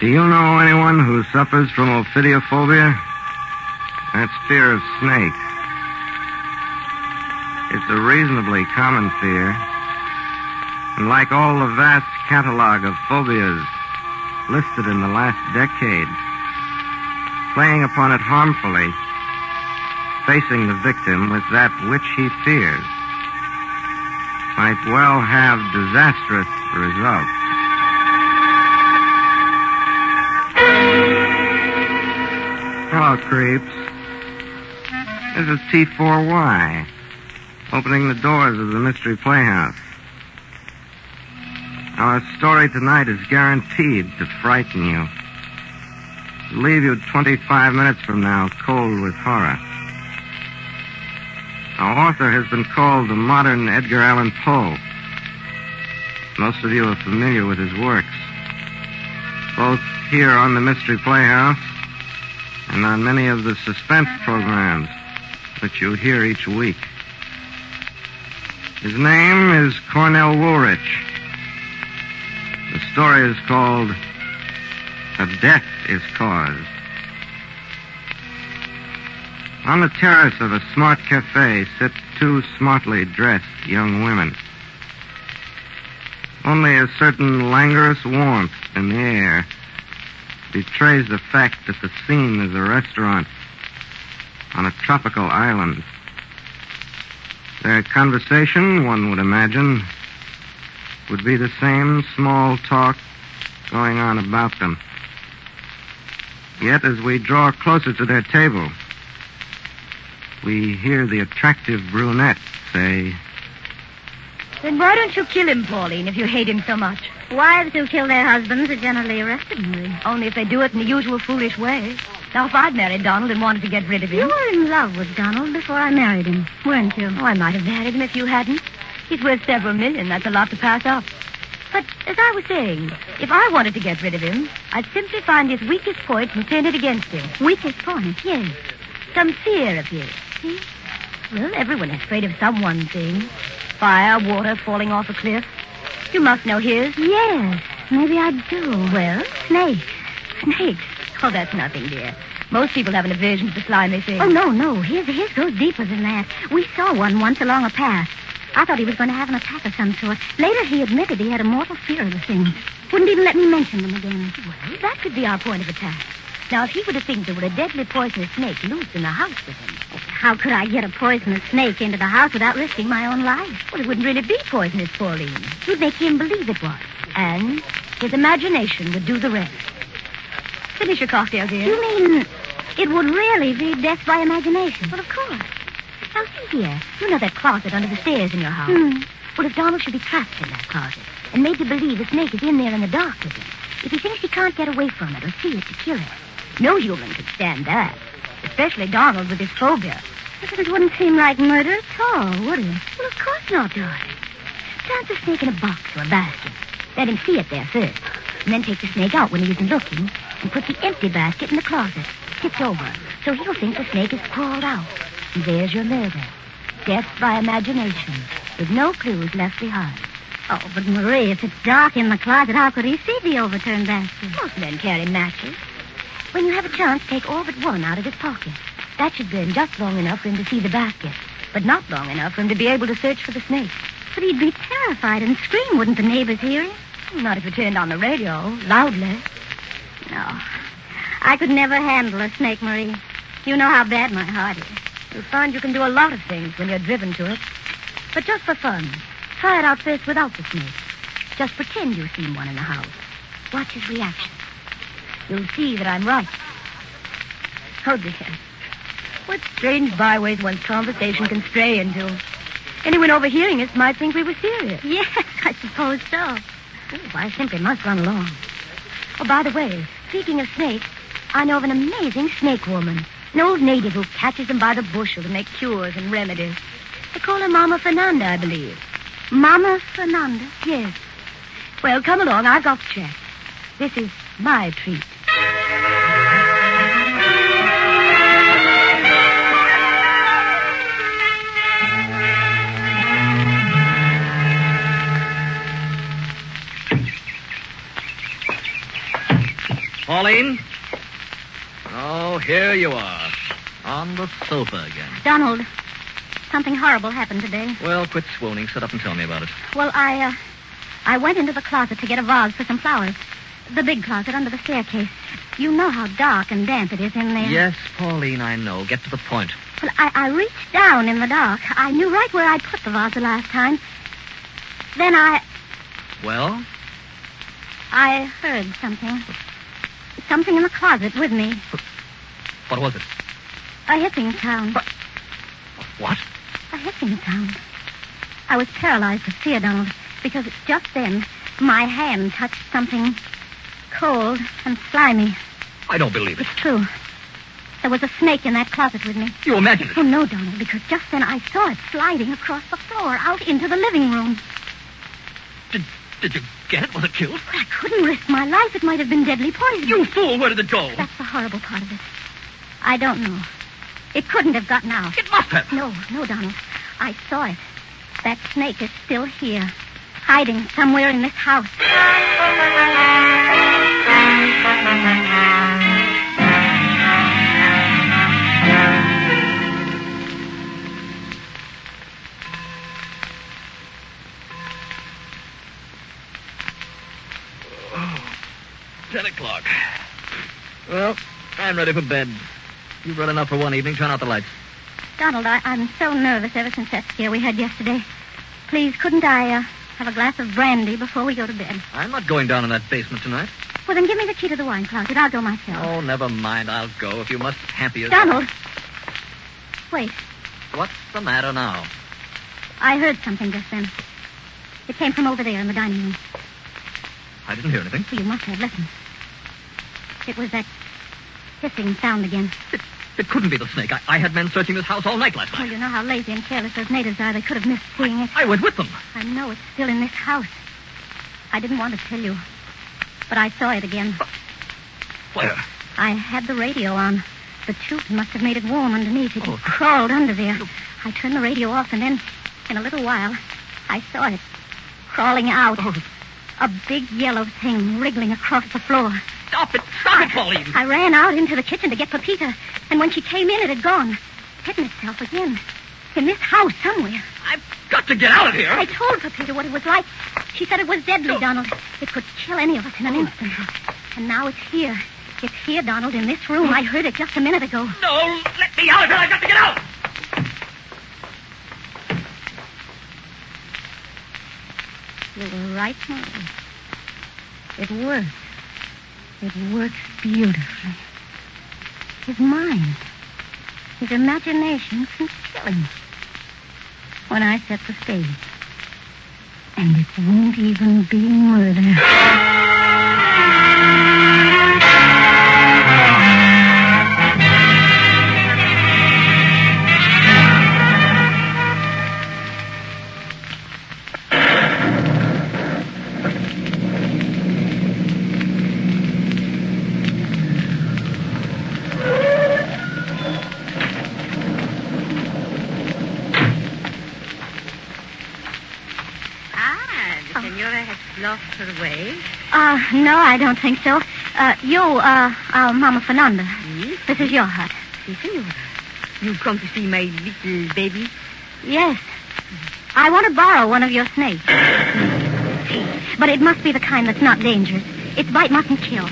Do you know anyone who suffers from ophidiophobia? That's fear of snakes. It's a reasonably common fear. And like all the vast catalog of phobias listed in the last decade, playing upon it harmfully, facing the victim with that which he fears, might well have disastrous results. Hello, creeps. This is T4Y, opening the doors of the Mystery Playhouse. Our story tonight is guaranteed to frighten you. Leave you 25 minutes from now cold with horror. Our author has been called the modern Edgar Allan Poe. Most of you are familiar with his works, both here on the Mystery Playhouse and on many of the suspense programs that you hear each week. His name is Cornell Woolrich. The story is called A Death is Caused. On the terrace of a smart cafe sit two smartly dressed young women. Only a certain languorous warmth in the air betrays the fact that the scene is a restaurant on a tropical island. Their conversation, one would imagine, would be the same small talk going on about them. Yet, as we draw closer to their table, we hear the attractive brunette say, Then why don't you kill him, Pauline, if you hate him so much? Wives who kill their husbands are generally arrested, Marie. Only if they do it in the usual foolish way. Now, if I'd married Donald and wanted to get rid of him. You were in love with Donald before I married him, weren't you? Oh, I might have married him if you hadn't. He's worth several million. That's a lot to pass up. But as I was saying, if I wanted to get rid of him, I'd simply find his weakest point and turn it against him. Weakest point. Yes. Some fear of his. See? Well, everyone is afraid of some one thing. Fire, water, falling off a cliff. You must know his. Yes, maybe I do. Well, Snakes. snakes. Oh, that's nothing, dear. Most people have an aversion to the slimy things. Oh, no, no. His, his goes deeper than that. We saw one once along a path. I thought he was going to have an attack of some sort. Later, he admitted he had a mortal fear of the thing. Wouldn't even let me mention them again. Well, that could be our point of attack. Now, if he were to think there were a deadly poisonous snake loose in the house with him, How could I get a poisonous snake into the house without risking my own life? well, it wouldn't really be poisonous, Pauline. You'd make him believe it was. And his imagination would do the rest. Finish your cocktail, dear. You mean it would really be death by imagination? Well, of course. Now, see here. You know that closet under the stairs in your house? Hmm. Well, if Donald should be trapped in that closet and made to believe the snake is in there in the dark with him, if he thinks he can't get away from it or see it to kill it, no human could stand that. Especially Donald with his phobia. But it wouldn't seem like murder at all, would it? Well, of course not, darling. Plant the snake in a box or a basket. Let him see it there first. And then take the snake out when he isn't looking and put the empty basket in the closet, tipped over, so he'll think the snake has crawled out. And there's your murder. Death by imagination, with no clues left behind. Oh, but Marie, if it's dark in the closet, how could he see the overturned basket? Most men carry matches. When you have a chance, take all but one out of his pocket. That should burn just long enough for him to see the basket, but not long enough for him to be able to search for the snake. But he'd be terrified and scream, wouldn't the neighbors hear him? Not if you turned on the radio, loudly. No. I could never handle a snake, Marie. You know how bad my heart is. You'll find you can do a lot of things when you're driven to it. But just for fun, try it out first without the snake. Just pretend you've seen one in the house. Watch his reaction. You'll see that I'm right. Oh, dear. What strange byways one's conversation can stray into. Anyone overhearing us might think we were serious. Yes, I suppose so. Oh, I simply must run along. Oh, by the way, speaking of snakes, I know of an amazing snake woman. An old native who catches them by the bushel to make cures and remedies. They call her Mama Fernanda, I believe. Mama Fernanda. Yes. Well, come along. I've got to check. This is my treat. Pauline. Oh, here you are. On the sofa again. Donald, something horrible happened today. Well, quit swooning. Sit up and tell me about it. Well, I, uh, I went into the closet to get a vase for some flowers. The big closet under the staircase. You know how dark and damp it is in there. Yes, Pauline, I know. Get to the point. Well, I, I reached down in the dark. I knew right where I'd put the vase the last time. Then I, Well, I heard something. Something in the closet with me. what was it? A hissing sound. What? A hissing sound. I was paralyzed with fear, Donald, because just then my hand touched something cold and slimy. I don't believe it. It's true. There was a snake in that closet with me. You imagined it. Oh, no, Donald, because just then I saw it sliding across the floor out into the living room. Did, you get it? Was it killed? I couldn't risk my life. It might have been deadly poison. You fool! Where did it go? That's the horrible part of it. I don't know. It couldn't have gotten out. It must have. No, no, Donald. I saw it. That snake is still here, hiding somewhere in this house. Ten o'clock. Well, I'm ready for bed. You've read enough for one evening. Turn out the lights. Donald, I, I'm so nervous ever since that scare we had yesterday. Please, couldn't I uh, have a glass of brandy before we go to bed? I'm not going down in that basement tonight. Well, then give me the key to the wine closet. I'll go myself. Oh, never mind. I'll go if you must hamper yourself. Donald! Wait. What's the matter now? I heard something just then. It came from over there in the dining room. I didn't hear anything. Well, you must have listened. It was that hissing sound again. It, it couldn't be the snake. I, I had men searching this house all night last night. Well, you know how lazy and careless those natives are. They could have missed seeing it. I went with them. I know it's still in this house. I didn't want to tell you, but I saw it again. Where? I had the radio on. The tube must have made it warm underneath. It Oh. crawled under there. Oh. I turned the radio off, and then, in a little while, I saw it crawling out. Oh, A big yellow thing wriggling across the floor. stop it. Stop it, Pauline. I ran out into the kitchen to get Pepita, and when she came in, it had gone, hidden itself again. In this house somewhere. I've got to get out of here. I told Pepita what it was like. She said it was deadly. Donald. It could kill any of us in an instant. And now it's here. It's here, Donald, in this room. I heard it just a minute ago. No, let me out of here. I've got to get out. Right. It works. It works beautifully. His mind, his imagination can kill him. When I set the stage. And it won't even be murder. Senora has lost her way. Uh, no, I don't think so. Uh, you, uh, uh, Mama Fernanda. Yes, This is your hut. si, senora. You come to see my little baby? Yes. I want to borrow one of your snakes. But it must be the kind that's not dangerous. Its bite mustn't kill.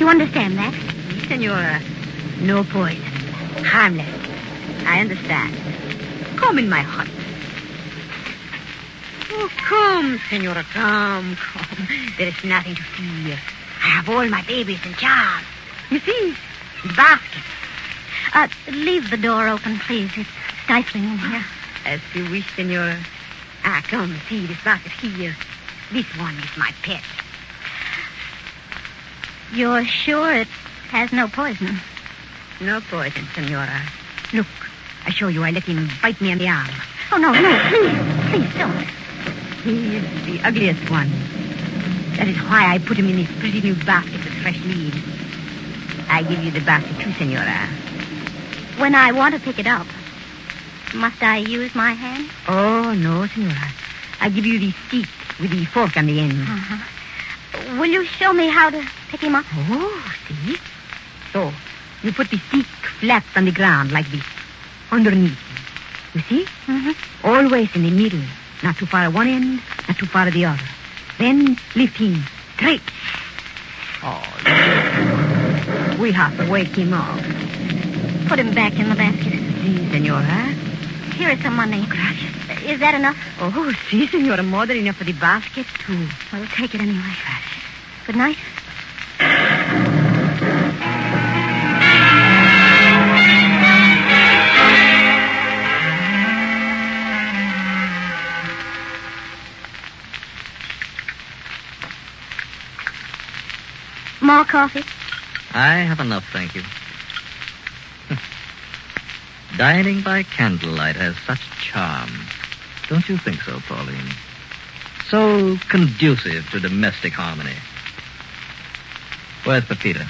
You understand that? Si, senora. No poison. Harmless. I understand. Come in my hut. Oh, come, senora, come, come. There is nothing to fear. I have all my babies in charge. You see, the basket. Uh, leave the door open, please. It's stifling in here. As you wish, senora. Ah, come, see this basket here. This one is my pet. You're sure it has no poison? No poison, senora. Look, I show you. I let him bite me on the arm. Oh, no, no, please. Please don't. He is the ugliest one. That is why I put him in this pretty new basket with fresh leaves. I give you the basket too, senora. When I want to pick it up, must I use my hand? Oh, no, senora. I give you the stick with the fork on the end. Uh-huh. Will you show me how to pick him up. Oh, see? So, you put the stick flat on the ground like this, underneath. You see? Mm-hmm. Always in the middle. Not too far at one end, not too far at the other. Then lift him straight. Oh, we have to wake him up. Put him back in the basket. Si, senora. Here is some money. Gracias. Is that enough? Oh, si, senora. More than enough for the basket, too. Well, take it anyway. Good night. More coffee? I have enough, thank you. Dining by candlelight has such charm. Don't you think so, Pauline? So conducive to domestic harmony. Where's Pepita?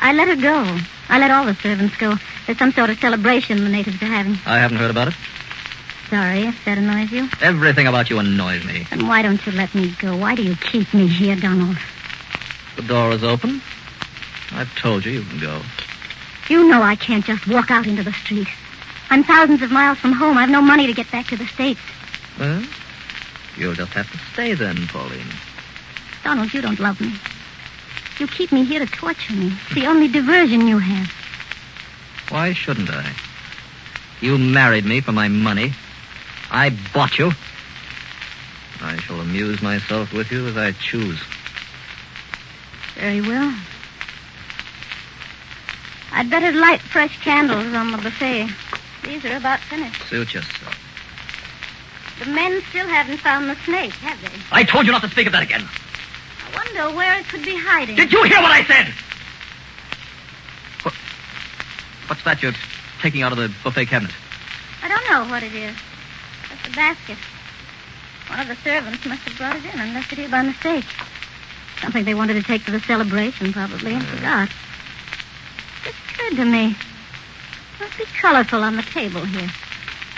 I let her go. I let all the servants go. There's some sort of celebration the natives are having. I haven't heard about it. Sorry if that annoys you. Everything about you annoys me. Then why don't you let me go? Why do you keep me here, Donald? The door is open. I've told you you can go. You know I can't just walk out into the street. I'm thousands of miles from home. I've no money to get back to the States. Well, you'll just have to stay then, Pauline. Donald, you don't love me. You keep me here to torture me. It's the only diversion you have. Why shouldn't I? You married me for my money. I bought you. I shall amuse myself with you as I choose. Very well. I'd better light fresh candles on the buffet. These are about finished. Suit yourself. The men still haven't found the snake, have they? I told you not to speak of that again. I wonder where it could be hiding. Did you hear what I said? What, what's that you're taking out of the buffet cabinet? I don't know what it is. It's a basket. One of the servants must have brought it in and left it here by mistake. Something they wanted to take to the celebration, probably, and forgot. It occurred to me. Must be colorful on the table here,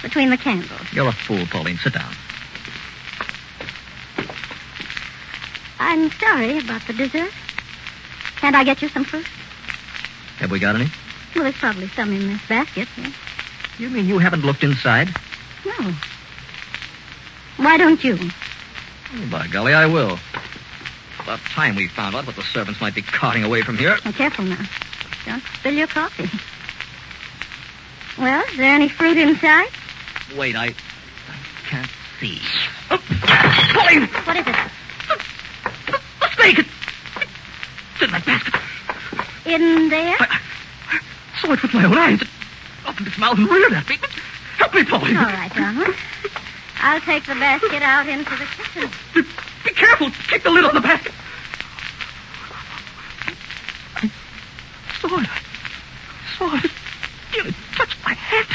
between the candles. You're a fool, Pauline. Sit down. I'm sorry about the dessert. Can't I get you some fruit? Have we got any? Well, there's probably some in this basket. You mean you haven't looked inside? No. Why don't you? Oh, by golly, I will. About time we found out what the servants might be carting away from here. Be careful now. Don't spill your coffee. Well, is there any fruit inside? Wait, I, I can't see. Oh, Pauline! What is it? A snake! It's in that basket. In there? I, I saw it with my own eyes. It opened its mouth and reared at me. Help me, Pauline. All right, Donald. I'll take the basket out into the kitchen. Be, careful. Keep the lid on the basket. I saw it. I saw it. It touched my head.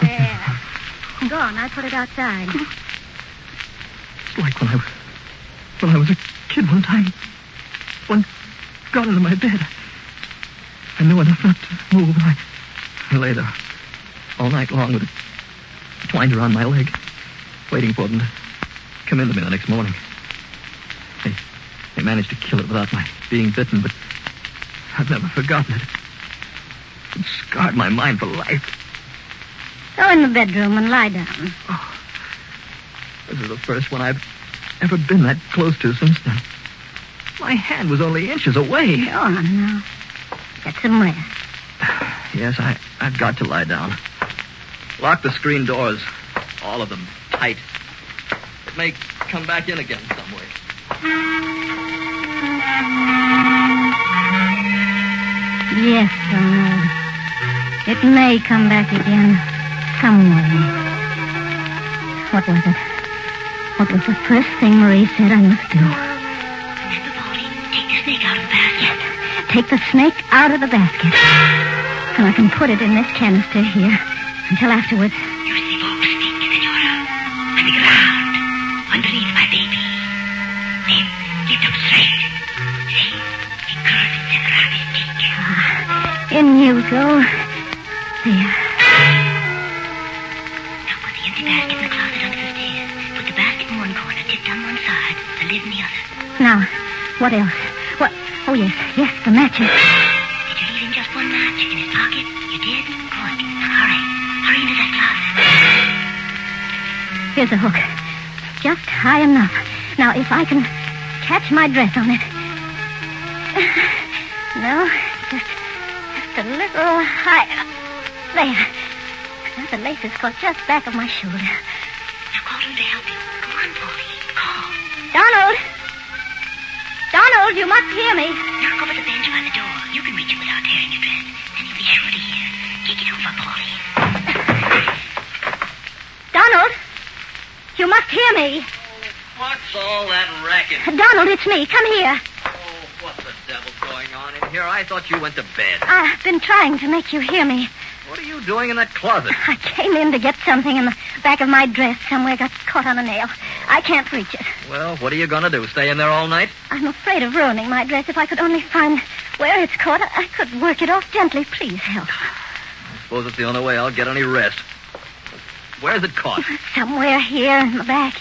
There. Go on. I'll put it outside. It's like when I, was- when I was a kid one time. One got into my bed. I knew enough not to move. I, I lay there all night long with it twined around my leg, waiting for them to come into me the next morning. They, they managed to kill it without my being bitten, but I've never forgotten it. It scarred my mind for life. Go in the bedroom and lie down. Oh, this is the first one I've ever been that close to since then. My hand was only inches away. Go on now. Get some rest. Yes, I, I've got to lie down. Lock the screen doors. All of them. Tight. It may come back in again some way. Yes, Donald. It may come back again. Some way. What was it? What was the first thing Marie said I must do? Remember, Pauline, take the snake out of the basket. Take the snake out of the basket. So I can put it in this canister here until afterwards. You Go. There. Now put the empty basket in the closet under the stairs. Put the basket in one corner, tipped on one side, the lid in the other. Now, What else? What? Oh, yes, yes, the matches. Did you leave him just one match in his pocket? You did? Good. Now hurry. Hurry into that closet. Here's a hook. Just high enough. Now, if I can catch my dress on it. No, just, just a little higher. There. Now the lace is caught just back of my shoulder. Now call him to help you. Come on, Polly. Call. Donald! Donald, you must hear me. Knock over the bench by the door. You can reach it without tearing your dress. Then he'll be sure to hear. Kick it over, Polly. Donald! You must hear me. What's all that racket? Donald, it's me. Come here. What the devil's going on in here? I thought you went to bed. Ah, I've been trying to make you hear me. What are you doing in that closet? I came in to get something in the back of my dress somewhere got caught on a nail. I can't reach it. Well, what are you going to do? Stay in there all night? I'm afraid of ruining my dress. If I could only find where it's caught, I could work it off gently. Please help. I suppose it's the only way I'll get any rest. Where's it caught? Somewhere here in the back.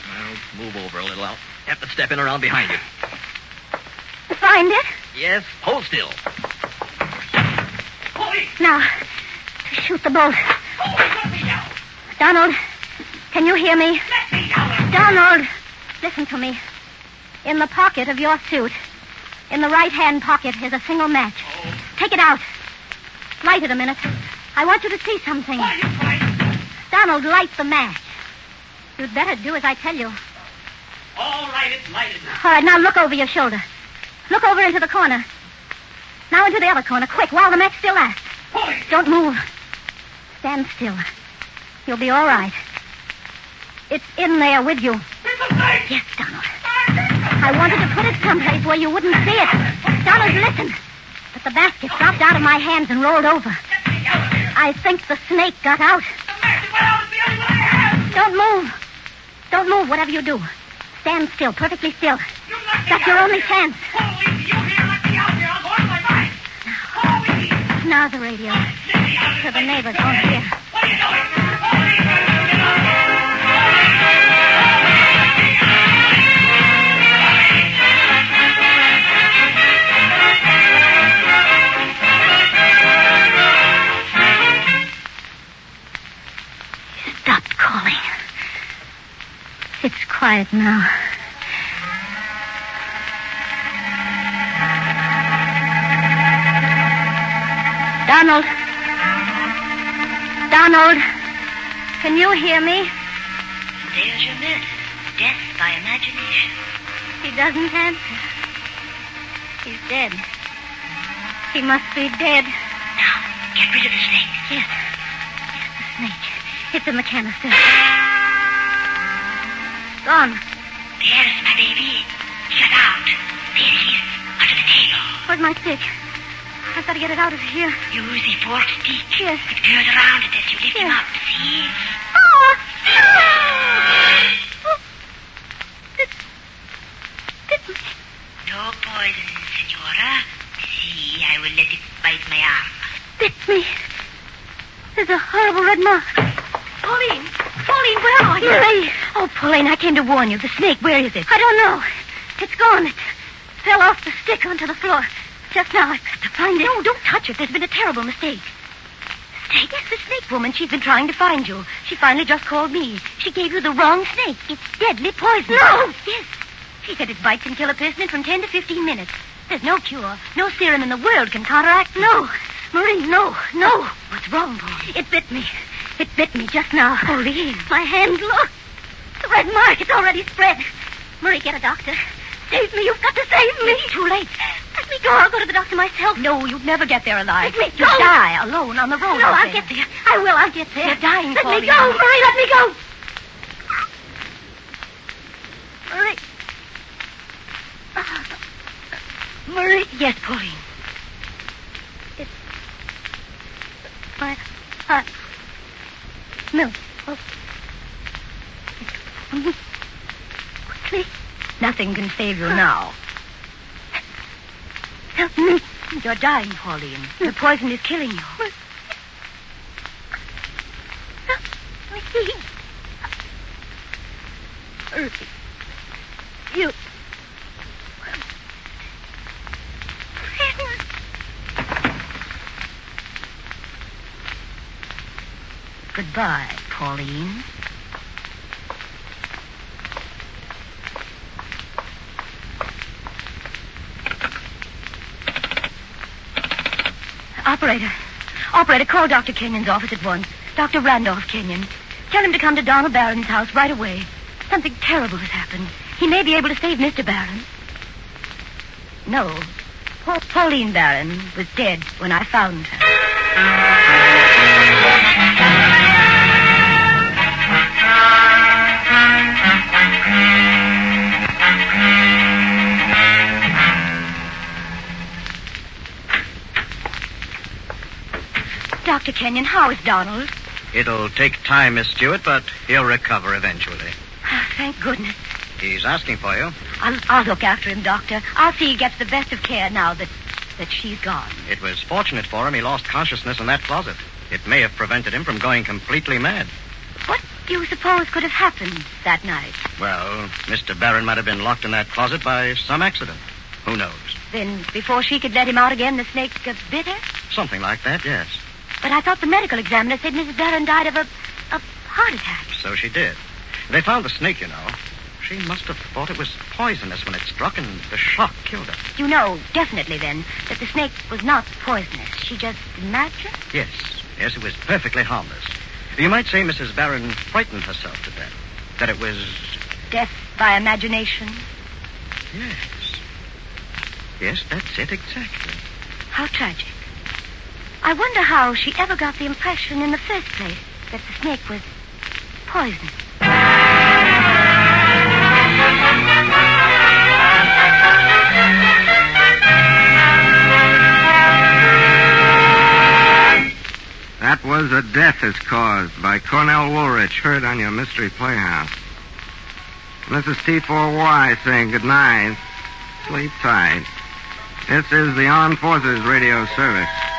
Well, move over a little. I'll have to step in around behind you. Find it? Yes, hold still. Now, to shoot the bolt. Polly, let me down! Donald, can you hear me? Let me! Donald, listen to me. In the pocket of your suit, in the right hand pocket, is a single match. Oh, Take it out. Light it a minute. I want you to see something. Donald, light the match. You'd better do as I tell you. All right, it's lighted now. All right, now look over your shoulder. Look over into the corner. Now into the other corner, quick, while the match still lasts. Don't move. Stand still. You'll be all right. It's in there with you. It's a knife! Yes, Donald. I wanted to put it someplace where you wouldn't see it. Donald, listen. But the basket dropped out of my hands and rolled over. Get me out of here! I think the snake got out. The match went out! It's the only one I have! Don't move. Don't move, whatever you do. Stand still, perfectly still. You let me That's your only chance. Now the radio. So the neighbors won't hear. What are you doing? Polly! Stopped calling. It's quiet now. Donald. Can you hear me? There's your miss. Death by imagination. He doesn't answer. He's dead. He must be dead. Now, get rid of the snake. Yes. Yes, the snake. It's in the canister. Gone. There's my baby. Shut out. There he is. Under the table. Where's my stick? I've got to get it out of here. Use the forked stick. Yes. It curls around it as you lift him Yes. up. See? Oh! oh. Bit, bit me. No poison, Senora. See, I will let it bite my arm. Bit me. There's a horrible red mark. Pauline! Pauline, where are you? Marie. Oh, Pauline, I came to warn you. The snake, where is it? I don't know. It's gone. It fell off the stick onto the floor. Just now, I've got to find it. No, don't touch it. There's been a terrible mistake. Snake? Yes, the snake woman. She's been trying to find you. She finally just called me. She gave you the wrong snake. It's deadly poison. No! Yes. She said its bite can kill a person in from 10 to 15 minutes. There's no cure. No serum in the world can counteract. No. Marie, no, no. What's wrong, Pauline? It bit me. It bit me just now. Pauline. My hand, look. The red mark is already spread. Marie, get a doctor. Save me. You've got to save me. It's too late. Let me go. I'll go to the doctor myself. No, you'd never get there alive. Let me You'd go. die alone on the road. No, I'll said. get there. I will. I'll get there. You're dying, Let me go. Marie, let me go. Marie. Ah. Marie. Yes, Pauline. My heart. Milk. Oh. Quickly. Nothing can save you now. Help me. You're dying, Pauline. The poison is killing you. You. Goodbye, Pauline. Operator. Operator, call Dr. Kenyon's office at once. Dr. Randolph Kenyon. Tell him to come to Donald Barron's house right away. Something terrible has happened. He may be able to save Mr. Barron. No. Pa- Pauline Barron was dead when I found her. Dr. Kenyon, how is Donald? It'll take time, Miss Stewart, but he'll recover eventually. Ah, thank goodness. He's asking for you. I'll, I'll look after him, Doctor. I'll see he gets the best of care now that, that she's gone. It was fortunate for him he lost consciousness in that closet. It may have prevented him from going completely mad. What do you suppose could have happened that night? Well, Mr. Barron might have been locked in that closet by some accident. Who knows? Then, before she could let him out again, the snake bit her? Something like that, yes. But I thought the medical examiner said Mrs. Barron died of a, a heart attack. So she did. They found the snake, you know. She must have thought it was poisonous when it struck, and the shock killed her. You know, definitely then, that the snake was not poisonous. She just imagined? Yes, yes, it was perfectly harmless. You might say Mrs. Barron frightened herself to death. That it was. Death by imagination. Yes. Yes, that's it exactly. How tragic. I wonder how she ever got the impression in the first place that the snake was poisonous. That was A Death is Caused by Cornell Woolrich, heard on your Mystery Playhouse. Is T4Y saying good night. Sleep tight. This is the Armed Forces Radio Service.